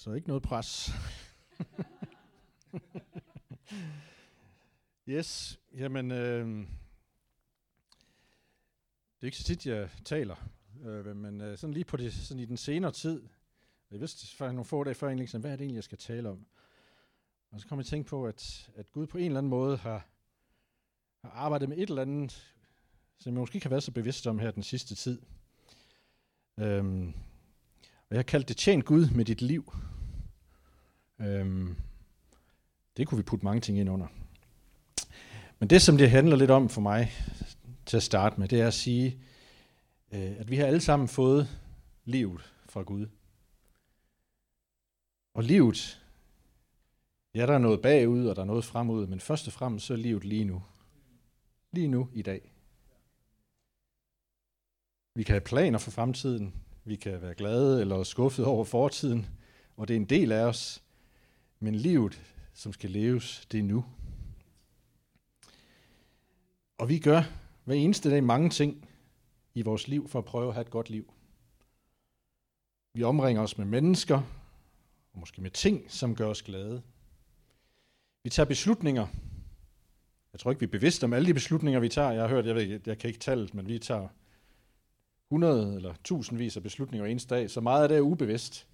Så ikke noget pres. yes, jamen, øh, det er ikke så tit, jeg taler, øh, men øh, sådan lige på det, sådan i den senere tid, jeg vidste for nogle få dage før egentlig, sådan, hvad er det egentlig, jeg skal tale om? Og så kom jeg til at tænke på, at, at Gud på en eller anden måde har, har arbejdet med et eller andet, som jeg måske ikke har været så bevidst om her den sidste tid. Øhm, og jeg har kaldt det Tjen Gud med dit liv. Øhm, det kunne vi putte mange ting ind under. Men det, som det handler lidt om for mig til at starte med, det er at sige, øh, at vi har alle sammen fået livet fra Gud. Og livet, ja, der er noget bagud, og der er noget fremud, men først og fremmest så er livet lige nu. Lige nu, i dag. Vi kan have planer for fremtiden, vi kan være glade eller skuffede over fortiden, og det er en del af os. Men livet, som skal leves, det er nu. Og vi gør hver eneste dag mange ting i vores liv for at prøve at have et godt liv. Vi omringer os med mennesker, og måske med ting, som gør os glade. Vi tager beslutninger. Jeg tror ikke, vi er bevidste om alle de beslutninger, vi tager. Jeg har hørt, jeg, ved, jeg kan ikke tale men vi tager 100 eller tusindvis af beslutninger hver eneste dag, så meget af det er ubevidst.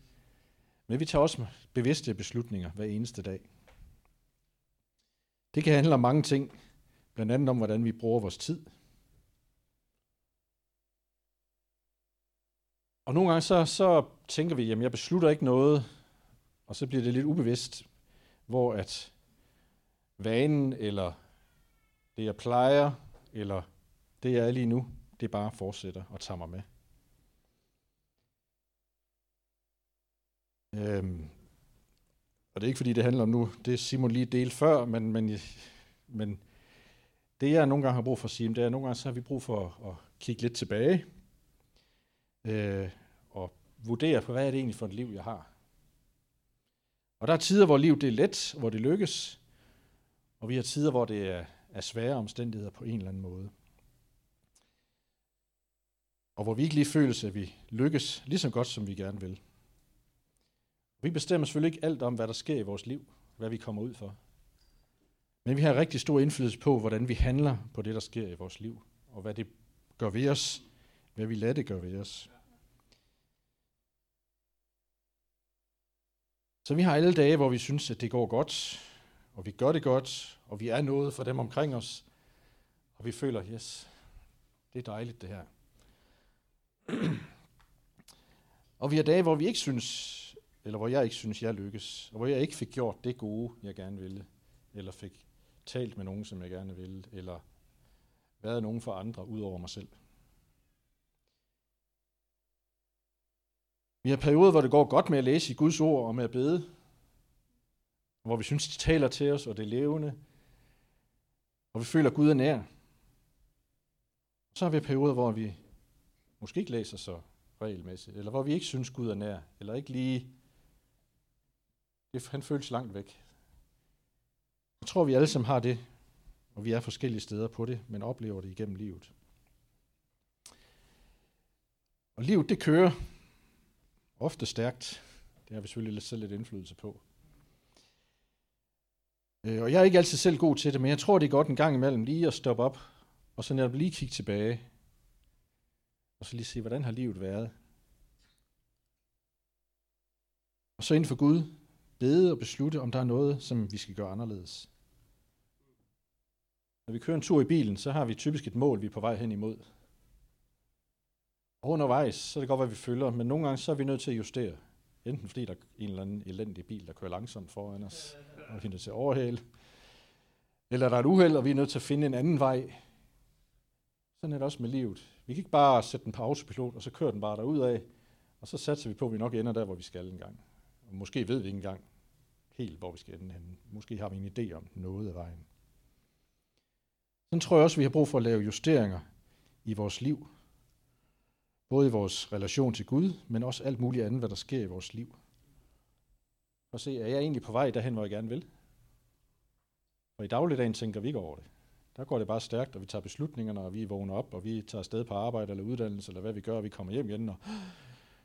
Men vi tager også bevidste beslutninger hver eneste dag. Det kan handle om mange ting, blandt andet om, hvordan vi bruger vores tid. Og nogle gange så, så tænker vi, jamen jeg beslutter ikke noget, og så bliver det lidt ubevidst, hvor at vanen, eller det jeg plejer, eller det jeg er lige nu, det bare fortsætter og tager mig med. Øhm, og det er ikke fordi, det handler om nu, det er Simon lige delt før, men, men, men det jeg nogle gange har brug for at sige, det er, at nogle gange så har vi brug for at, at kigge lidt tilbage, øh, og vurdere på, hvad er det egentlig for et liv, jeg har. Og der er tider, hvor livet det er let, hvor det lykkes, og vi har tider, hvor det er, er svære omstændigheder på en eller anden måde og hvor vi ikke lige føles, at vi lykkes lige så godt, som vi gerne vil. Vi bestemmer selvfølgelig ikke alt om, hvad der sker i vores liv, hvad vi kommer ud for. Men vi har rigtig stor indflydelse på, hvordan vi handler på det, der sker i vores liv, og hvad det gør ved os, hvad vi lader det gøre ved os. Så vi har alle dage, hvor vi synes, at det går godt, og vi gør det godt, og vi er noget for dem omkring os, og vi føler, yes, det er dejligt det her. og vi har dage, hvor vi ikke synes, eller hvor jeg ikke synes, jeg lykkes, og hvor jeg ikke fik gjort det gode, jeg gerne ville, eller fik talt med nogen, som jeg gerne ville, eller været nogen for andre ud over mig selv. Vi har perioder, hvor det går godt med at læse i Guds ord og med at bede, hvor vi synes, det taler til os, og det er levende, og vi føler, at Gud er nær. Så har vi perioder, hvor vi måske ikke læser så regelmæssigt, eller hvor vi ikke synes, Gud er nær, eller ikke lige, det, han føles langt væk. Jeg tror, vi alle sammen har det, og vi er forskellige steder på det, men oplever det igennem livet. Og livet, det kører ofte stærkt. Det har vi selvfølgelig selv lidt indflydelse på. Øh, og jeg er ikke altid selv god til det, men jeg tror, det er godt en gang imellem lige at stoppe op, og så netop lige kigge tilbage og så lige se, hvordan har livet været? Og så inden for Gud, bede og beslutte, om der er noget, som vi skal gøre anderledes. Når vi kører en tur i bilen, så har vi typisk et mål, vi er på vej hen imod. Og undervejs, så er det godt, hvad vi følger, men nogle gange så er vi nødt til at justere. Enten fordi der er en eller anden elendig bil, der kører langsomt foran os, og vi er nødt til at overhale. Eller der er et uheld, og vi er nødt til at finde en anden vej. Sådan er det også med livet. Vi kan ikke bare sætte den på autopilot, og så kører den bare derud af, og så satser vi på, at vi nok ender der, hvor vi skal en gang. Og måske ved vi ikke engang helt, hvor vi skal ende henne. Måske har vi en idé om noget af vejen. Sådan tror jeg også, at vi har brug for at lave justeringer i vores liv. Både i vores relation til Gud, men også alt muligt andet, hvad der sker i vores liv. Og se, er jeg egentlig på vej derhen, hvor jeg gerne vil? Og i dagligdagen tænker vi ikke over det. Der går det bare stærkt, og vi tager beslutningerne, og vi vågner op, og vi tager afsted på arbejde eller uddannelse, eller hvad vi gør, og vi kommer hjem igen, og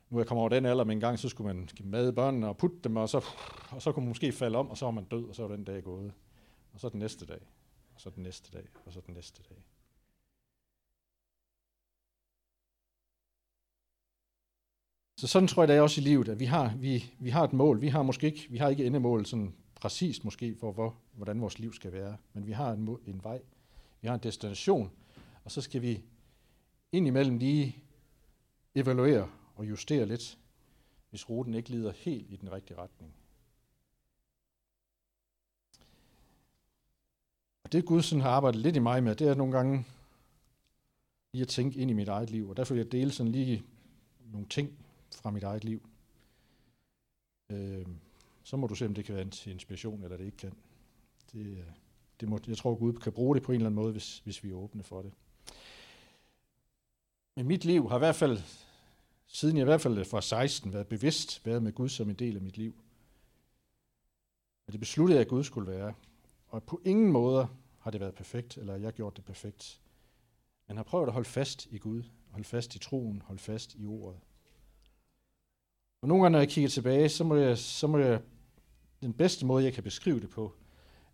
nu er jeg kommet over den alder, men en gang så skulle man give mad børnene og putte dem, og så, og så kunne man måske falde om, og så var man død, og så var den dag gået. Og så den næste dag, og så den næste dag, og så den næste dag. Så sådan tror jeg, det er også i livet, at vi har, vi, vi har et mål. Vi har måske ikke, vi har ikke endemål sådan præcist måske for, hvor, hvordan vores liv skal være, men vi har en, en vej, vi har en destination, og så skal vi indimellem lige evaluere og justere lidt, hvis ruten ikke lider helt i den rigtige retning. Og det Gud sådan har arbejdet lidt i mig med, det er nogle gange lige at tænke ind i mit eget liv, og derfor vil jeg dele sådan lige nogle ting fra mit eget liv. Øh, så må du se, om det kan være en inspiration, eller det ikke kan. Det, øh, det må, jeg tror, Gud kan bruge det på en eller anden måde, hvis, hvis vi er åbne for det. Men mit liv har i hvert fald, siden jeg i hvert fald fra 16, været bevidst været med Gud som en del af mit liv. Og det besluttede jeg, at Gud skulle være. Og på ingen måde har det været perfekt, eller jeg har gjort det perfekt. Men har prøvet at holde fast i Gud, holde fast i troen, holde fast i ordet. Og nogle gange, når jeg kigger tilbage, så må jeg, så må jeg den bedste måde, jeg kan beskrive det på,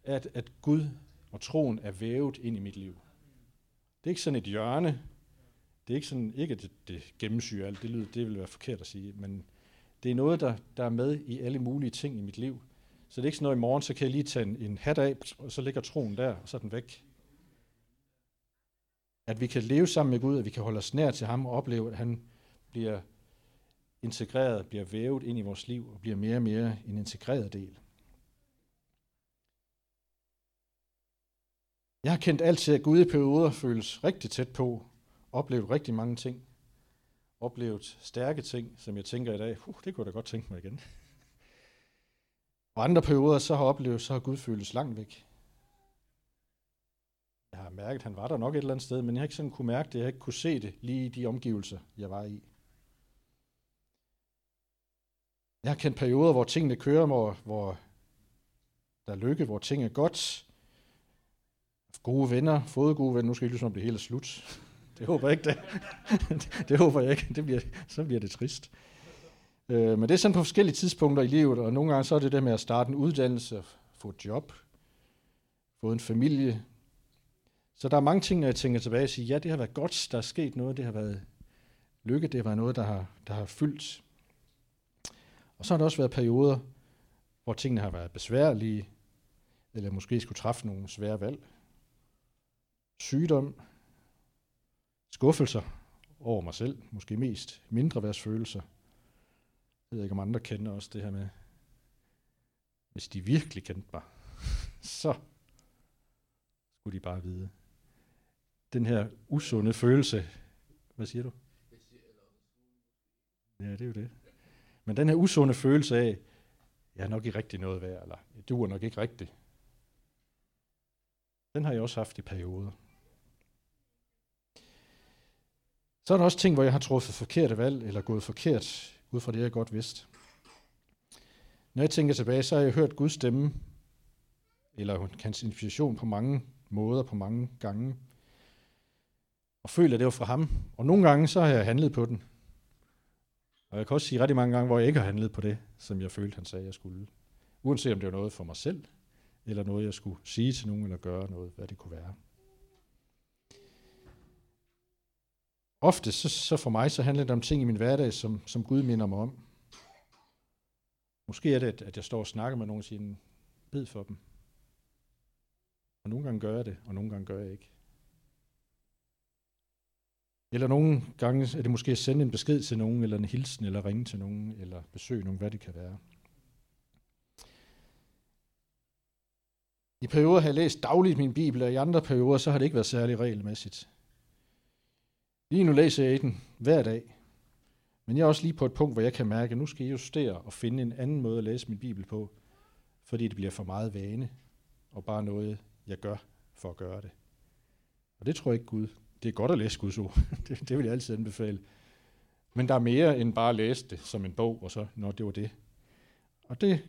at, at Gud og troen er vævet ind i mit liv. Det er ikke sådan et hjørne. Det er ikke sådan, ikke at det, det gennemsyrer alt, det, lyder, det vil være forkert at sige, men det er noget, der, der er med i alle mulige ting i mit liv. Så det er ikke sådan noget, i morgen, så kan jeg lige tage en, en hat af, og så ligger troen der, og så er den væk. At vi kan leve sammen med Gud, at vi kan holde os nær til ham og opleve, at han bliver integreret, bliver vævet ind i vores liv og bliver mere og mere en integreret del. Jeg har kendt altid, at Gud i perioder føles rigtig tæt på, oplevet rigtig mange ting, oplevet stærke ting, som jeg tænker i dag, uh, det kunne jeg da godt tænke mig igen. Og andre perioder, så har jeg oplevet, så har Gud føles langt væk. Jeg har mærket, at han var der nok et eller andet sted, men jeg har ikke sådan kunne mærke det, jeg har ikke kunne se det lige i de omgivelser, jeg var i. Jeg har kendt perioder, hvor tingene kører, hvor, hvor der er lykke, hvor ting er godt. Gode venner, fået gode venner. Nu skal I lyde som det hele er slut. Det håber jeg ikke, det. det håber jeg ikke. Det bliver, så bliver det trist. Øh, men det er sådan på forskellige tidspunkter i livet, og nogle gange så er det det med at starte en uddannelse, få et job, få en familie. Så der er mange ting, når jeg tænker tilbage og siger, ja, det har været godt, der er sket noget, det har været lykke, det har været noget, der har, der har fyldt og så har der også været perioder, hvor tingene har været besværlige, eller måske skulle træffe nogle svære valg. Sygdom, skuffelser over mig selv, måske mest mindre værdsfølelser. Jeg ved ikke, om andre kender også det her med, hvis de virkelig kendte mig, så skulle de bare vide. Den her usunde følelse, hvad siger du? Ja, det er jo det. Men den her usunde følelse af, jeg er nok ikke rigtig noget værd, eller du er nok ikke rigtig, den har jeg også haft i perioder. Så er der også ting, hvor jeg har truffet forkerte valg, eller gået forkert, ud fra det, jeg godt vidste. Når jeg tænker tilbage, så har jeg hørt Guds stemme, eller hans inspiration på mange måder, på mange gange, og føler, at det var fra ham. Og nogle gange, så har jeg handlet på den. Og jeg kan også sige rigtig mange gange, hvor jeg ikke har handlet på det, som jeg følte, han sagde, jeg skulle. Uanset om det var noget for mig selv, eller noget, jeg skulle sige til nogen, eller gøre noget, hvad det kunne være. Ofte, så, så for mig, så handler det om ting i min hverdag, som, som Gud minder mig om. Måske er det, at jeg står og snakker med nogen og siger, bed for dem. Og nogle gange gør jeg det, og nogle gange gør jeg ikke. Eller nogle gange er det måske at sende en besked til nogen, eller en hilsen, eller ringe til nogen, eller besøge nogen, hvad det kan være. I perioder har jeg læst dagligt min bibel, og i andre perioder så har det ikke været særlig regelmæssigt. Lige nu læser jeg i den hver dag. Men jeg er også lige på et punkt, hvor jeg kan mærke, at nu skal jeg justere og finde en anden måde at læse min bibel på, fordi det bliver for meget vane, og bare noget, jeg gør for at gøre det. Og det tror jeg ikke Gud det er godt at læse Guds ord. det, det vil jeg altid anbefale. Men der er mere end bare at læse det som en bog, og så, når det var det. Og det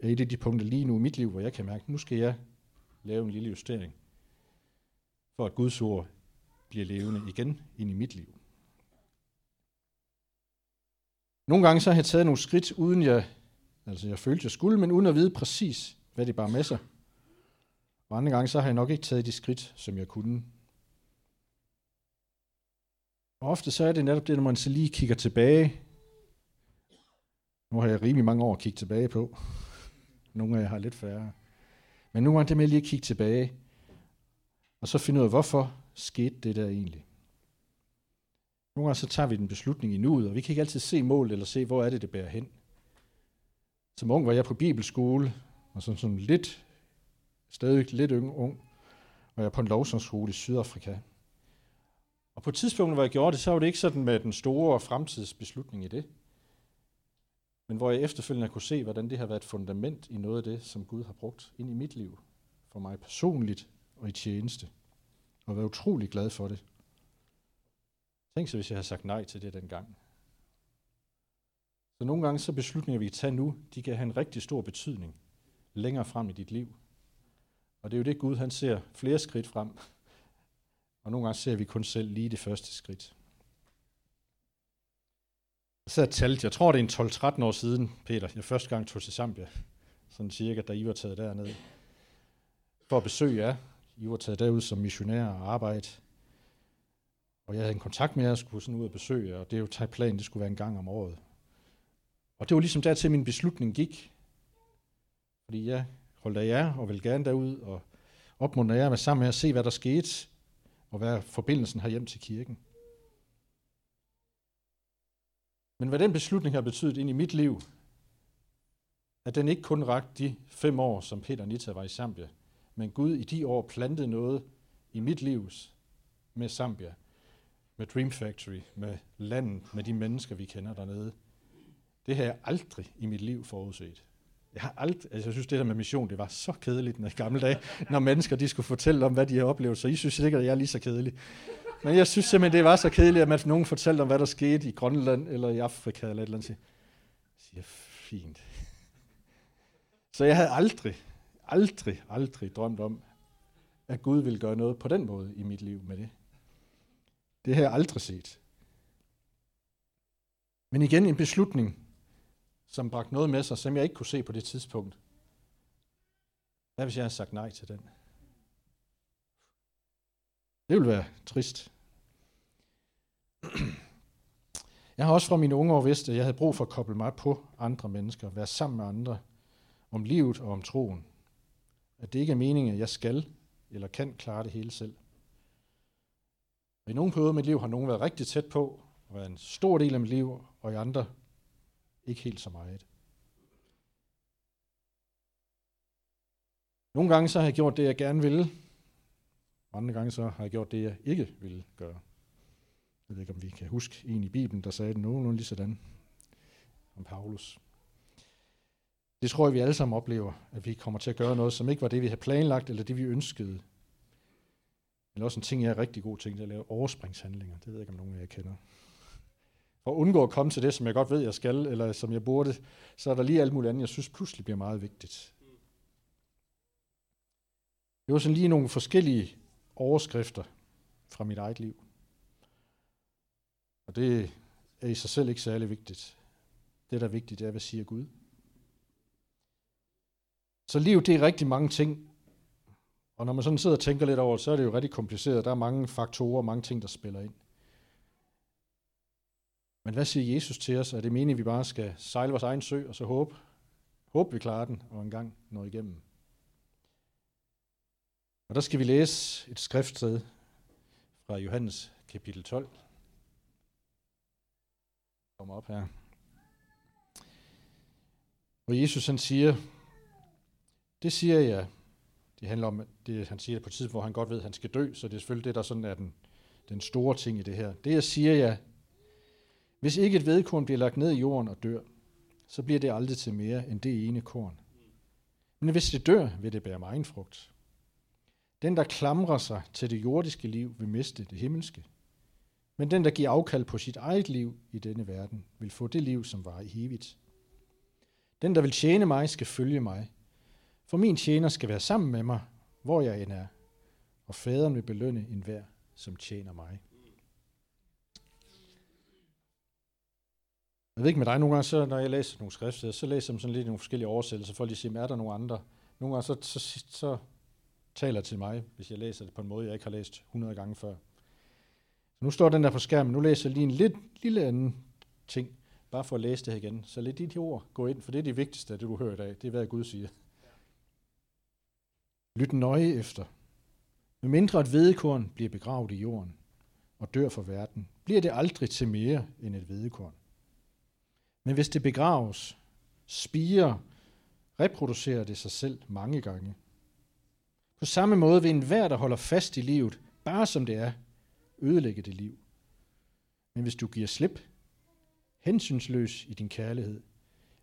er et af de punkter lige nu i mit liv, hvor jeg kan mærke, at nu skal jeg lave en lille justering, for at Guds ord bliver levende igen ind i mit liv. Nogle gange så har jeg taget nogle skridt, uden jeg, altså jeg følte, jeg skulle, men uden at vide præcis, hvad det bare med sig. Og andre gange så har jeg nok ikke taget de skridt, som jeg kunne. Og ofte så er det netop det, når man så lige kigger tilbage. Nu har jeg rimelig mange år at kigge tilbage på. Nogle af jer har lidt færre. Men nogle gange det med lige at kigge tilbage, og så finde ud af, hvorfor skete det der egentlig. Nogle gange så tager vi den beslutning i nuet, og vi kan ikke altid se målet eller se, hvor er det, det bærer hen. Som ung var jeg på bibelskole, og som, som lidt, stadig lidt ung, ung, var jeg på en lovsangsskole i Sydafrika. Og på et tidspunkt, hvor jeg gjorde det, så var det ikke sådan med den store fremtidsbeslutning i det. Men hvor jeg efterfølgende kunne se, hvordan det har været et fundament i noget af det, som Gud har brugt ind i mit liv. For mig personligt og i tjeneste. Og være utrolig glad for det. Tænk så, hvis jeg havde sagt nej til det dengang. Så nogle gange så beslutninger, vi kan tage nu, de kan have en rigtig stor betydning længere frem i dit liv. Og det er jo det Gud, han ser flere skridt frem. Og nogle gange ser vi kun selv lige det første skridt. Jeg talte, talt, jeg tror det er en 12-13 år siden, Peter, jeg første gang tog til Zambia. Sådan cirka, da I var taget derned. For at besøge jer. I var taget derud som missionær og arbejde. Og jeg havde en kontakt med jer, og skulle sådan ud og besøge jer, og det er jo planen, det skulle være en gang om året. Og det var ligesom dertil, min beslutning gik. Fordi jeg holdt af jer, og vil gerne derud, og opmuntre jer med sammen med at se, hvad der skete, og hvad forbindelsen har hjem til kirken. Men hvad den beslutning har betydet ind i mit liv, at den ikke kun rakte de fem år, som Peter Nita var i Zambia, men Gud i de år plantede noget i mit liv med Zambia, med Dream Factory, med landet, med de mennesker, vi kender dernede. Det har jeg aldrig i mit liv forudset. Jeg har aldrig, altså jeg synes, det der med mission, det var så kedeligt i gamle dage, når mennesker de skulle fortælle om, hvad de har oplevet. Så I synes sikkert, at jeg er lige så kedelig. Men jeg synes simpelthen, det var så kedeligt, at man nogen fortalte om, hvad der skete i Grønland eller i Afrika eller et eller andet. Jeg siger, fint. Så jeg havde aldrig, aldrig, aldrig drømt om, at Gud ville gøre noget på den måde i mit liv med det. Det har jeg aldrig set. Men igen en beslutning, som bragte noget med sig, som jeg ikke kunne se på det tidspunkt. Hvad hvis jeg havde sagt nej til den? Det ville være trist. Jeg har også fra mine unge år vidst, at jeg havde brug for at koble mig på andre mennesker, være sammen med andre om livet og om troen. At det ikke er meningen, at jeg skal eller kan klare det hele selv. Og I nogle perioder af mit liv har nogen været rigtig tæt på, og været en stor del af mit liv, og i andre ikke helt så meget. Nogle gange så har jeg gjort det, jeg gerne ville, andre gange så har jeg gjort det, jeg ikke ville gøre. Jeg ved ikke, om vi kan huske en i Bibelen, der sagde det nogenlunde lige sådan om Paulus. Det tror jeg, vi alle sammen oplever, at vi kommer til at gøre noget, som ikke var det, vi havde planlagt, eller det, vi ønskede. Eller også en ting, jeg er rigtig god til, at lave overspringshandlinger. Det ved jeg ikke, om nogen af jer kender. For at undgå at komme til det, som jeg godt ved, jeg skal, eller som jeg burde, så er der lige alt muligt andet, jeg synes pludselig bliver meget vigtigt. Det var sådan lige nogle forskellige overskrifter fra mit eget liv. Og det er i sig selv ikke særlig vigtigt. Det, der er vigtigt, det er, hvad siger Gud. Så liv, det er rigtig mange ting. Og når man sådan sidder og tænker lidt over det, så er det jo rigtig kompliceret. Der er mange faktorer, mange ting, der spiller ind. Men hvad siger Jesus til os? Er det meningen, at vi bare skal sejle vores egen sø, og så håbe, håbe vi klarer den, og engang når igennem? Og der skal vi læse et skriftsted fra Johannes kapitel 12. Kom op her. Og Jesus han siger, det siger jeg, det handler om, det han siger på et tidspunkt, hvor han godt ved, at han skal dø, så det er selvfølgelig det, der sådan er den, den store ting i det her. Det jeg siger jeg, hvis ikke et vedkorn bliver lagt ned i jorden og dør, så bliver det aldrig til mere end det ene korn. Men hvis det dør, vil det bære mig frugt. Den, der klamrer sig til det jordiske liv, vil miste det himmelske. Men den, der giver afkald på sit eget liv i denne verden, vil få det liv, som var i evigt. Den, der vil tjene mig, skal følge mig. For min tjener skal være sammen med mig, hvor jeg end er. Og faderen vil belønne enhver, som tjener mig. Jeg ved ikke med dig, nogle gange, så, når jeg læser nogle skrifter, så læser jeg sådan lidt nogle forskellige oversættelser, for at lige sige, er der nogle andre? Nogle gange så, så, så taler til mig, hvis jeg læser det på en måde, jeg ikke har læst 100 gange før. Nu står den der på skærmen. Nu læser jeg lige en lidt lille anden ting, bare for at læse det her igen. Så lad dit ord gå ind, for det er det vigtigste af det, du hører i dag. Det er, hvad Gud siger. Lyt nøje efter. Med mindre et vedekorn bliver begravet i jorden og dør for verden, bliver det aldrig til mere end et vedekorn. Men hvis det begraves, spiger, reproducerer det sig selv mange gange. På samme måde vil enhver, der holder fast i livet, bare som det er, ødelægge det liv. Men hvis du giver slip, hensynsløs i din kærlighed,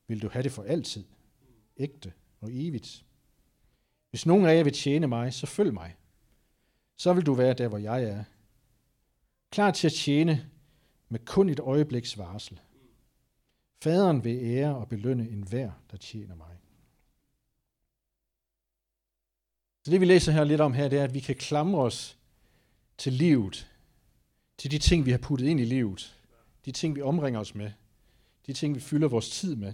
vil du have det for altid, ægte og evigt. Hvis nogen af jer vil tjene mig, så følg mig. Så vil du være der, hvor jeg er. Klar til at tjene med kun et øjebliks varsel. Faderen vil ære og belønne enhver, der tjener mig. Så det vi læser her lidt om her, det er, at vi kan klamre os til livet, til de ting, vi har puttet ind i livet, de ting, vi omringer os med, de ting, vi fylder vores tid med.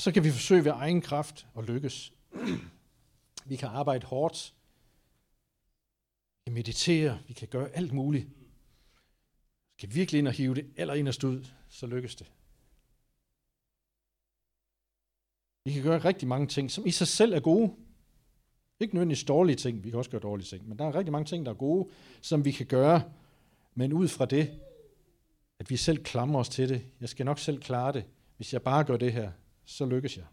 Og så kan vi forsøge ved egen kraft at lykkes. Vi kan arbejde hårdt, vi kan meditere, vi kan gøre alt muligt. Vi kan virkelig ind og hive det eller ind og ud, så lykkes det. Vi kan gøre rigtig mange ting, som i sig selv er gode. Ikke nødvendigvis dårlige ting, vi kan også gøre dårlige ting, men der er rigtig mange ting, der er gode, som vi kan gøre, men ud fra det, at vi selv klamrer os til det. Jeg skal nok selv klare det. Hvis jeg bare gør det her, så lykkes jeg.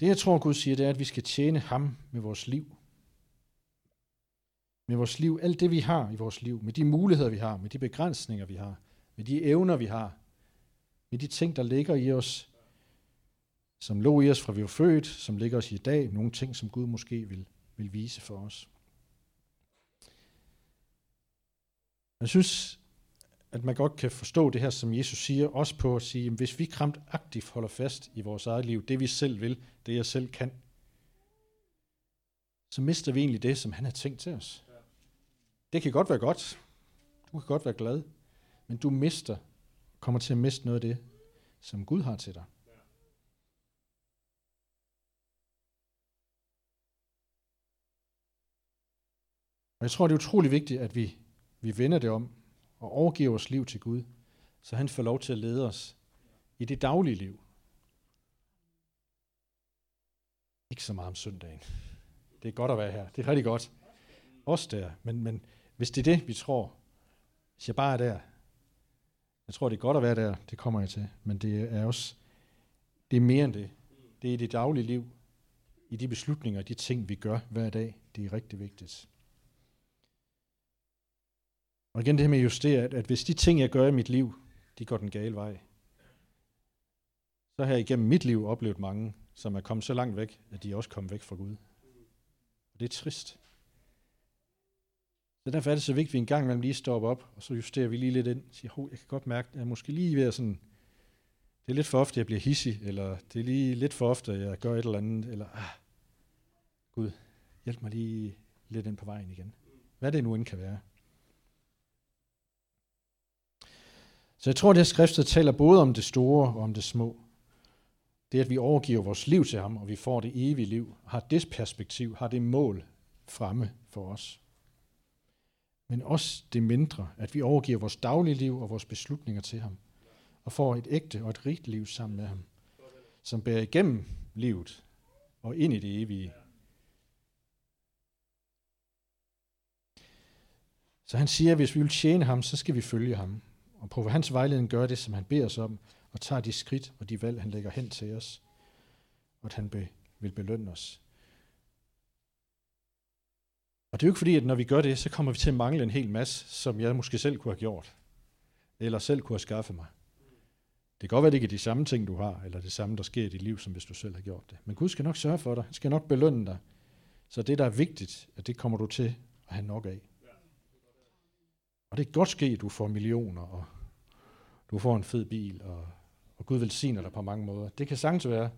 Det jeg tror Gud siger, det er, at vi skal tjene ham med vores liv. Med vores liv, alt det vi har i vores liv, med de muligheder vi har, med de begrænsninger vi har, med de evner vi har, med de ting, der ligger i os, som lå i os fra vi var født, som ligger os i dag, nogle ting, som Gud måske vil, vil vise for os. Jeg synes, at man godt kan forstå det her, som Jesus siger, også på at sige, at hvis vi kramt aktivt holder fast i vores eget liv, det vi selv vil, det jeg selv kan, så mister vi egentlig det, som han har tænkt til os. Det kan godt være godt. Du kan godt være glad. Men du mister, kommer til at miste noget af det, som Gud har til dig. Og jeg tror, det er utrolig vigtigt, at vi, vi vender det om og overgiver vores liv til Gud, så han får lov til at lede os i det daglige liv. Ikke så meget om søndagen. Det er godt at være her. Det er rigtig godt. Også der. Men, men hvis det er det, vi tror, hvis jeg bare er der, jeg tror, det er godt at være der, det kommer jeg til, men det er også, det er mere end det. Det er i det daglige liv, i de beslutninger, de ting, vi gør hver dag, det er rigtig vigtigt. Og igen det her med at justere, at, at hvis de ting, jeg gør i mit liv, de går den gale vej, så har jeg igennem mit liv oplevet mange, som er kommet så langt væk, at de også kommet væk fra Gud. Og det er trist. Så derfor er det så vigtigt, at vi en gang imellem lige stopper op, og så justerer vi lige lidt ind, og siger, jeg kan godt mærke, at jeg måske lige ved at sådan, det er lidt for ofte, jeg bliver hissig, eller det er lige lidt for ofte, jeg gør et eller andet, eller ah, Gud, hjælp mig lige lidt ind på vejen igen. Hvad det nu end kan være. Så jeg tror, at det her skriftet taler både om det store og om det små. Det at vi overgiver vores liv til ham, og vi får det evige liv, har det perspektiv, har det mål fremme for os. Men også det mindre, at vi overgiver vores daglige liv og vores beslutninger til ham, og får et ægte og et rigt liv sammen med ham, som bærer igennem livet og ind i det evige. Så han siger, at hvis vi vil tjene ham, så skal vi følge ham og på hans vejledning gør det, som han beder os om, og tager de skridt og de valg, han lægger hen til os, og at han be, vil belønne os. Og det er jo ikke fordi, at når vi gør det, så kommer vi til at mangle en hel masse, som jeg måske selv kunne have gjort, eller selv kunne have skaffet mig. Det kan godt være, at det ikke er de samme ting, du har, eller det samme, der sker i dit liv, som hvis du selv har gjort det. Men Gud skal nok sørge for dig. Han skal nok belønne dig. Så det, der er vigtigt, at det kommer du til at have nok af. Og det er godt ske, at du får millioner, og du får en fed bil, og, og Gud velsigner dig på mange måder. Det kan sagtens være.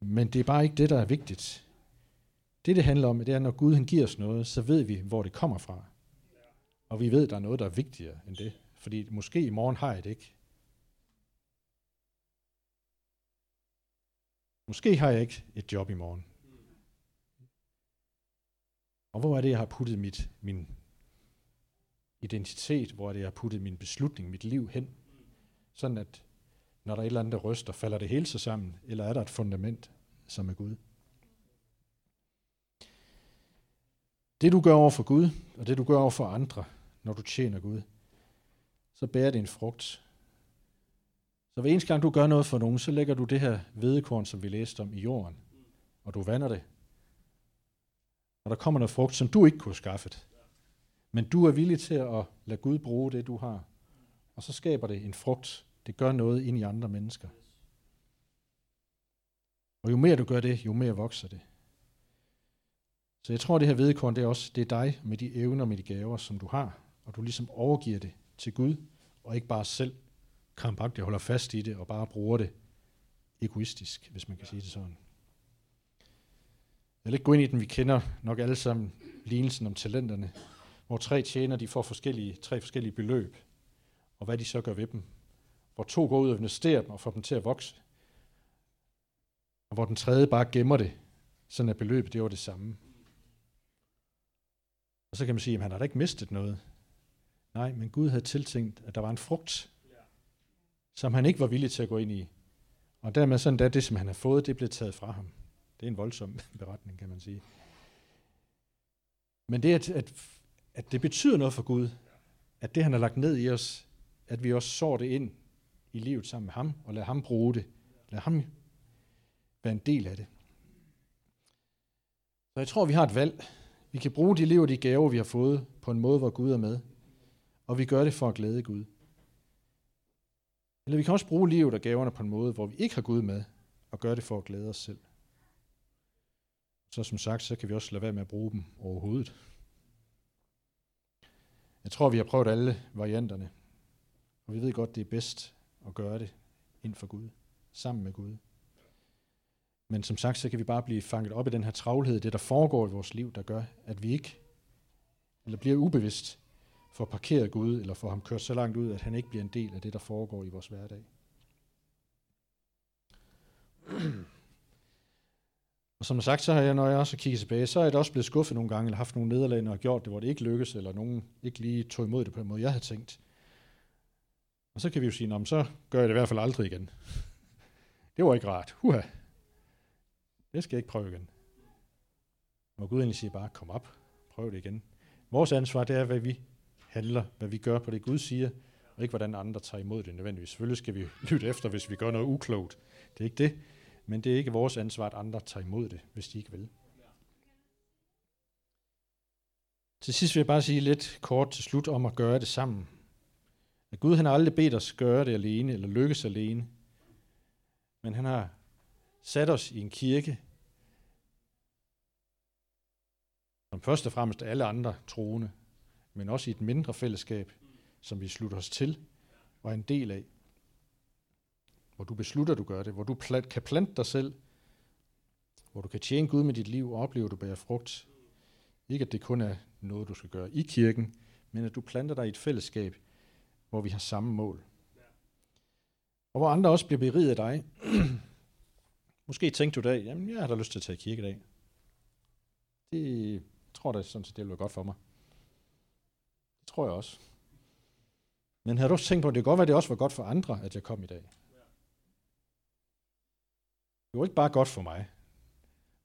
Men det er bare ikke det, der er vigtigt. Det, det handler om, det er, når Gud han giver os noget, så ved vi, hvor det kommer fra. Og vi ved, at der er noget, der er vigtigere end det. Fordi måske i morgen har jeg det ikke. Måske har jeg ikke et job i morgen. Og hvor er det, jeg har puttet mit, min identitet, hvor det, jeg har puttet min beslutning, mit liv hen? Sådan at, når der er et eller andet, der ryster, falder det hele sig sammen, eller er der et fundament, som er Gud? Det du gør over for Gud, og det du gør over for andre, når du tjener Gud, så bærer det en frugt. Så hver eneste gang du gør noget for nogen, så lægger du det her vedekorn, som vi læste om, i jorden, og du vander det. Og der kommer noget frugt, som du ikke kunne have skaffet. Men du er villig til at lade Gud bruge det, du har. Og så skaber det en frugt. Det gør noget ind i andre mennesker. Og jo mere du gør det, jo mere vokser det. Så jeg tror, det her vedkorn, det er også det er dig med de evner, med de gaver, som du har, og du ligesom overgiver det til Gud, og ikke bare selv krampagtigt holder fast i det, og bare bruger det egoistisk, hvis man kan sige det sådan. Jeg vil ikke gå ind i den, vi kender nok alle sammen lignelsen om talenterne, hvor tre tjener de får forskellige, tre forskellige beløb, og hvad de så gør ved dem. Hvor to går ud og investerer dem og får dem til at vokse, og hvor den tredje bare gemmer det, sådan at beløbet det var det samme. Og så kan man sige, at han har da ikke mistet noget. Nej, men Gud havde tiltænkt, at der var en frugt, som han ikke var villig til at gå ind i. Og dermed sådan, da det, som han har fået, det blev taget fra ham. Det er en voldsom beretning, kan man sige. Men det, at, at, at det betyder noget for Gud, at det, han har lagt ned i os, at vi også sår det ind i livet sammen med ham, og lader ham bruge det. Lad ham være en del af det. Så jeg tror, vi har et valg. Vi kan bruge de liv og de gaver, vi har fået, på en måde, hvor Gud er med. Og vi gør det for at glæde Gud. Eller vi kan også bruge livet og gaverne på en måde, hvor vi ikke har Gud med, og gøre det for at glæde os selv. Så som sagt, så kan vi også lade være med at bruge dem overhovedet. Jeg tror, vi har prøvet alle varianterne, og vi ved godt, det er bedst at gøre det ind for Gud, sammen med Gud. Men som sagt, så kan vi bare blive fanget op i den her travlhed, det der foregår i vores liv, der gør, at vi ikke, eller bliver ubevidst, får parkeret Gud, eller får ham kørt så langt ud, at han ikke bliver en del af det, der foregår i vores hverdag. Og som sagt, så har jeg, når jeg også kigger tilbage, så er jeg også blevet skuffet nogle gange, eller haft nogle nederlag, når jeg har gjort det, hvor det ikke lykkes, eller nogen ikke lige tog imod det på den måde, jeg havde tænkt. Og så kan vi jo sige, så gør jeg det i hvert fald aldrig igen. Det var ikke rart. Huha. Det skal jeg ikke prøve igen. Og Gud egentlig siger bare, kom op, prøv det igen. Vores ansvar, det er, hvad vi handler, hvad vi gør på det, Gud siger, og ikke hvordan andre tager imod det nødvendigvis. Selvfølgelig skal vi lytte efter, hvis vi gør noget uklogt. Det er ikke det. Men det er ikke vores ansvar, at andre tager imod det, hvis de ikke vil. Til sidst vil jeg bare sige lidt kort til slut om at gøre det sammen. At Gud han har aldrig bedt os gøre det alene, eller lykkes alene. Men han har sat os i en kirke, som først og fremmest alle andre troende, men også i et mindre fællesskab, som vi slutter os til og er en del af. Hvor du beslutter, at du gør det, hvor du kan plante dig selv, hvor du kan tjene Gud med dit liv og opleve, at du bærer frugt. Ikke at det kun er noget, du skal gøre i kirken, men at du planter dig i et fællesskab, hvor vi har samme mål. Og hvor andre også bliver beriget af dig. Måske tænkte du i dag, jamen jeg har da lyst til at tage i kirke i dag. Det tror jeg sådan set, det vil være godt for mig. Det tror jeg også. Men har du også tænkt på, at det kan godt være, at det også var godt for andre, at jeg kom i dag? Det var ikke bare godt for mig.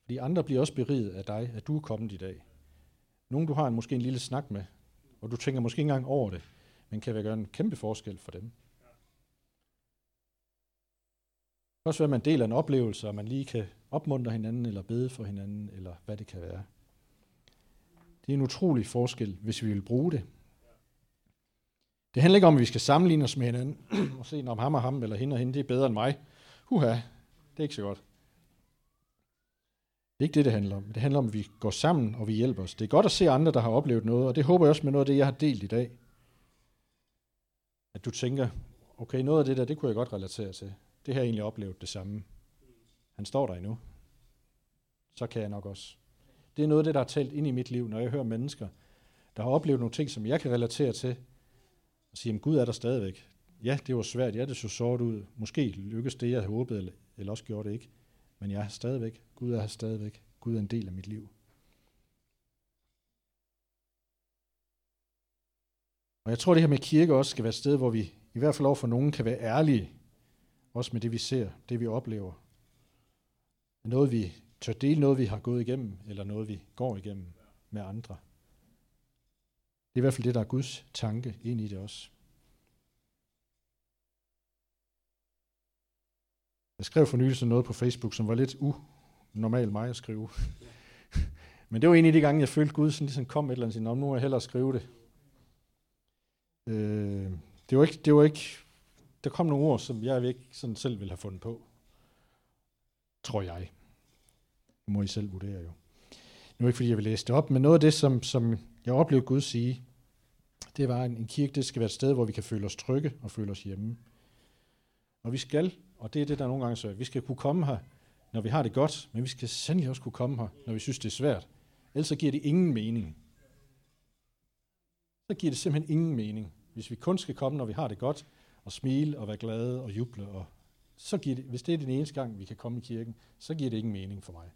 Fordi andre bliver også beriget af dig, at du er kommet i dag. Nogen, du har en, måske en lille snak med, og du tænker måske ikke engang over det, men kan gøre en kæmpe forskel for dem. Det kan også være, at man deler en oplevelse, og man lige kan opmuntre hinanden, eller bede for hinanden, eller hvad det kan være. Det er en utrolig forskel, hvis vi vil bruge det. Det handler ikke om, at vi skal sammenligne os med hinanden, og se, om ham og ham, eller hende og hende, det er bedre end mig. Huha, det er ikke så godt. Det er ikke det, det handler om. Det handler om, at vi går sammen, og vi hjælper os. Det er godt at se andre, der har oplevet noget, og det håber jeg også med noget af det, jeg har delt i dag. At du tænker, okay, noget af det der, det kunne jeg godt relatere til. Det har jeg egentlig oplevet det samme. Han står der endnu. Så kan jeg nok også. Det er noget af det, der har talt ind i mit liv, når jeg hører mennesker, der har oplevet nogle ting, som jeg kan relatere til, og sige, at Gud er der stadigvæk. Ja, det var svært, ja, det så sort ud. Måske lykkedes det, jeg havde håbet, eller, eller også gjorde det ikke. Men jeg er stadigvæk. Gud er her stadigvæk. Gud er en del af mit liv. Og jeg tror, det her med kirke også skal være et sted, hvor vi i hvert fald over for nogen kan være ærlige, også med det vi ser, det vi oplever. Noget vi tør dele, noget vi har gået igennem, eller noget vi går igennem med andre. Det er i hvert fald det, der er Guds tanke ind i det også. Jeg skrev for nylig noget på Facebook, som var lidt unormal mig at skrive. Men det var en af de gange, jeg følte Gud sådan ligesom kom et eller andet, og nu må jeg hellere skrive det. Øh, det var ikke, det var ikke, der kom nogle ord, som jeg ikke sådan selv ville have fundet på. Tror jeg. Det må I selv vurdere jo. Nu er ikke, fordi jeg vil læse det op, men noget af det, som, som jeg oplevede Gud sige, det var, at en kirke det skal være et sted, hvor vi kan føle os trygge og føle os hjemme. Og vi skal, og det er det, der nogle gange så vi skal kunne komme her, når vi har det godt, men vi skal sandelig også kunne komme her, når vi synes, det er svært. Ellers så giver det ingen mening. Så giver det simpelthen ingen mening. Hvis vi kun skal komme, når vi har det godt, og smile og være glade og juble, og så giver det, hvis det er den eneste gang, vi kan komme i kirken, så giver det ingen mening for mig.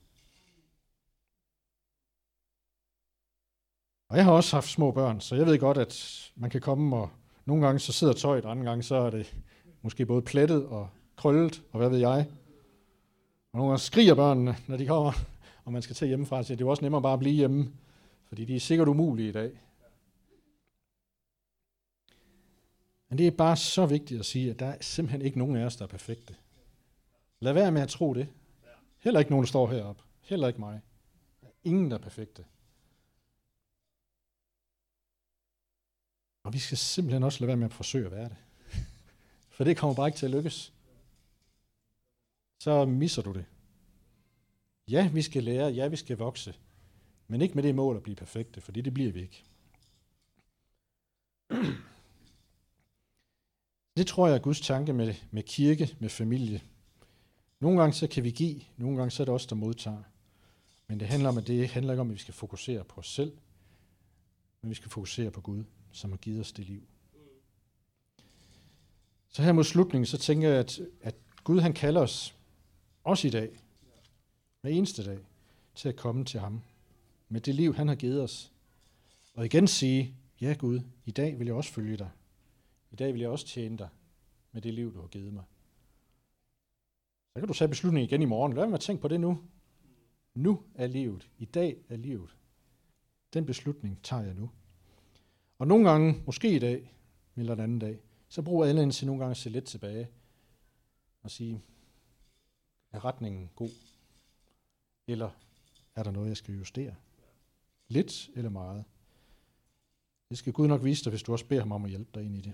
Og jeg har også haft små børn, så jeg ved godt, at man kan komme, og nogle gange så sidder tøjet, andre gange så er det måske både plettet og krøllet, og hvad ved jeg. Og nogle gange skriger børnene, når de kommer, og man skal til hjemmefra, så det er jo også nemmere bare at blive hjemme, fordi de er sikkert umulige i dag. Men det er bare så vigtigt at sige, at der er simpelthen ikke nogen af os, der er perfekte. Lad være med at tro det. Heller ikke nogen, der står heroppe. Heller ikke mig. Der er ingen, der er perfekte. Og vi skal simpelthen også lade være med at forsøge at være det. For det kommer bare ikke til at lykkes. Så misser du det. Ja, vi skal lære, ja, vi skal vokse, men ikke med det mål at blive perfekte, for det bliver vi ikke. Det tror jeg er Guds tanke med, med kirke, med familie. Nogle gange så kan vi give, nogle gange så er det os, der modtager. Men det handler om, at det handler ikke om, at vi skal fokusere på os selv, men vi skal fokusere på Gud, som har givet os det liv. Så her mod slutningen, så tænker jeg, at, at Gud han kalder os, også i dag, hver eneste dag, til at komme til ham med det liv, han har givet os. Og igen sige, ja Gud, i dag vil jeg også følge dig. I dag vil jeg også tjene dig med det liv, du har givet mig. Så kan du tage beslutningen igen i morgen. Lad mig tænke på det nu. Nu er livet. I dag er livet. Den beslutning tager jeg nu. Og nogle gange, måske i dag, eller en anden dag, så bruger anledningen til nogle gange at se lidt tilbage og sige, er retningen god? Eller er der noget, jeg skal justere? Lidt eller meget? Det skal Gud nok vise dig, hvis du også beder ham om at hjælpe dig ind i det.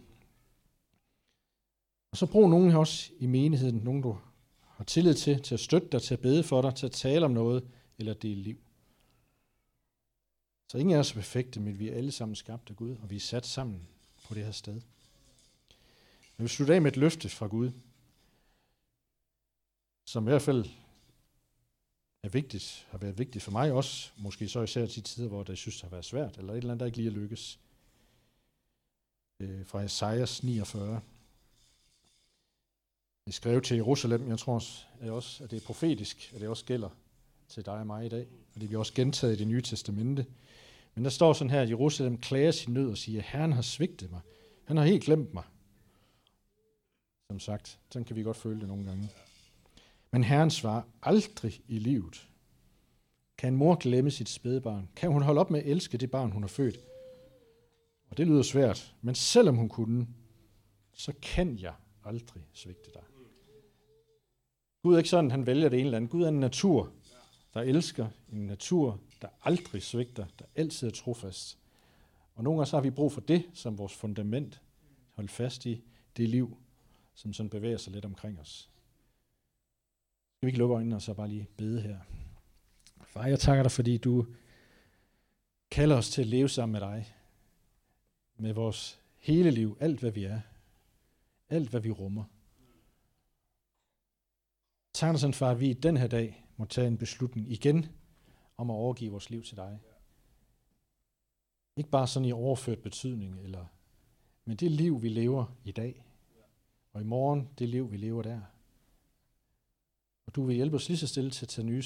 Og så brug nogen også i menigheden, nogen du har tillid til, til at støtte dig, til at bede for dig, til at tale om noget, eller dele liv. Så ingen af os er perfekte, men vi er alle sammen skabt af Gud, og vi er sat sammen på det her sted. Jeg vil slutte af med et løfte fra Gud, som i hvert fald er vigtigt, har været vigtigt for mig også, måske så især til tider, hvor det synes, det har været svært, eller et eller andet, der ikke lige er lykkes. Øh, fra Esajas 49. Det skrev til Jerusalem, jeg tror også, at det er profetisk, at det også gælder til dig og mig i dag, og det bliver også gentaget i det nye testamente. Men der står sådan her, at Jerusalem klager sin nød og siger, Herren har svigtet mig. Han har helt glemt mig. Som sagt, sådan kan vi godt føle det nogle gange. Men Herren svarer aldrig i livet. Kan en mor glemme sit spædbarn? Kan hun holde op med at elske det barn, hun har født? Og det lyder svært, men selvom hun kunne, så kan jeg aldrig svigte dig. Gud er ikke sådan, han vælger det ene eller andet. Gud er en natur, der elsker, en natur, der aldrig svigter, der altid er trofast. Og nogle gange så har vi brug for det som vores fundament. Hold fast i det liv, som sådan bevæger sig lidt omkring os. Skal vi ikke lukke øjnene og så bare lige bede her? Far, jeg takker dig, fordi du kalder os til at leve sammen med dig. Med vores hele liv, alt hvad vi er. Alt hvad vi rummer. Tak dig sådan, far, at vi i den her dag må tage en beslutning igen om at overgive vores liv til dig. Ikke bare sådan i overført betydning, eller, men det liv, vi lever i dag. Og i morgen, det liv, vi lever der. Og du vil hjælpe os lige så stille til at tage nye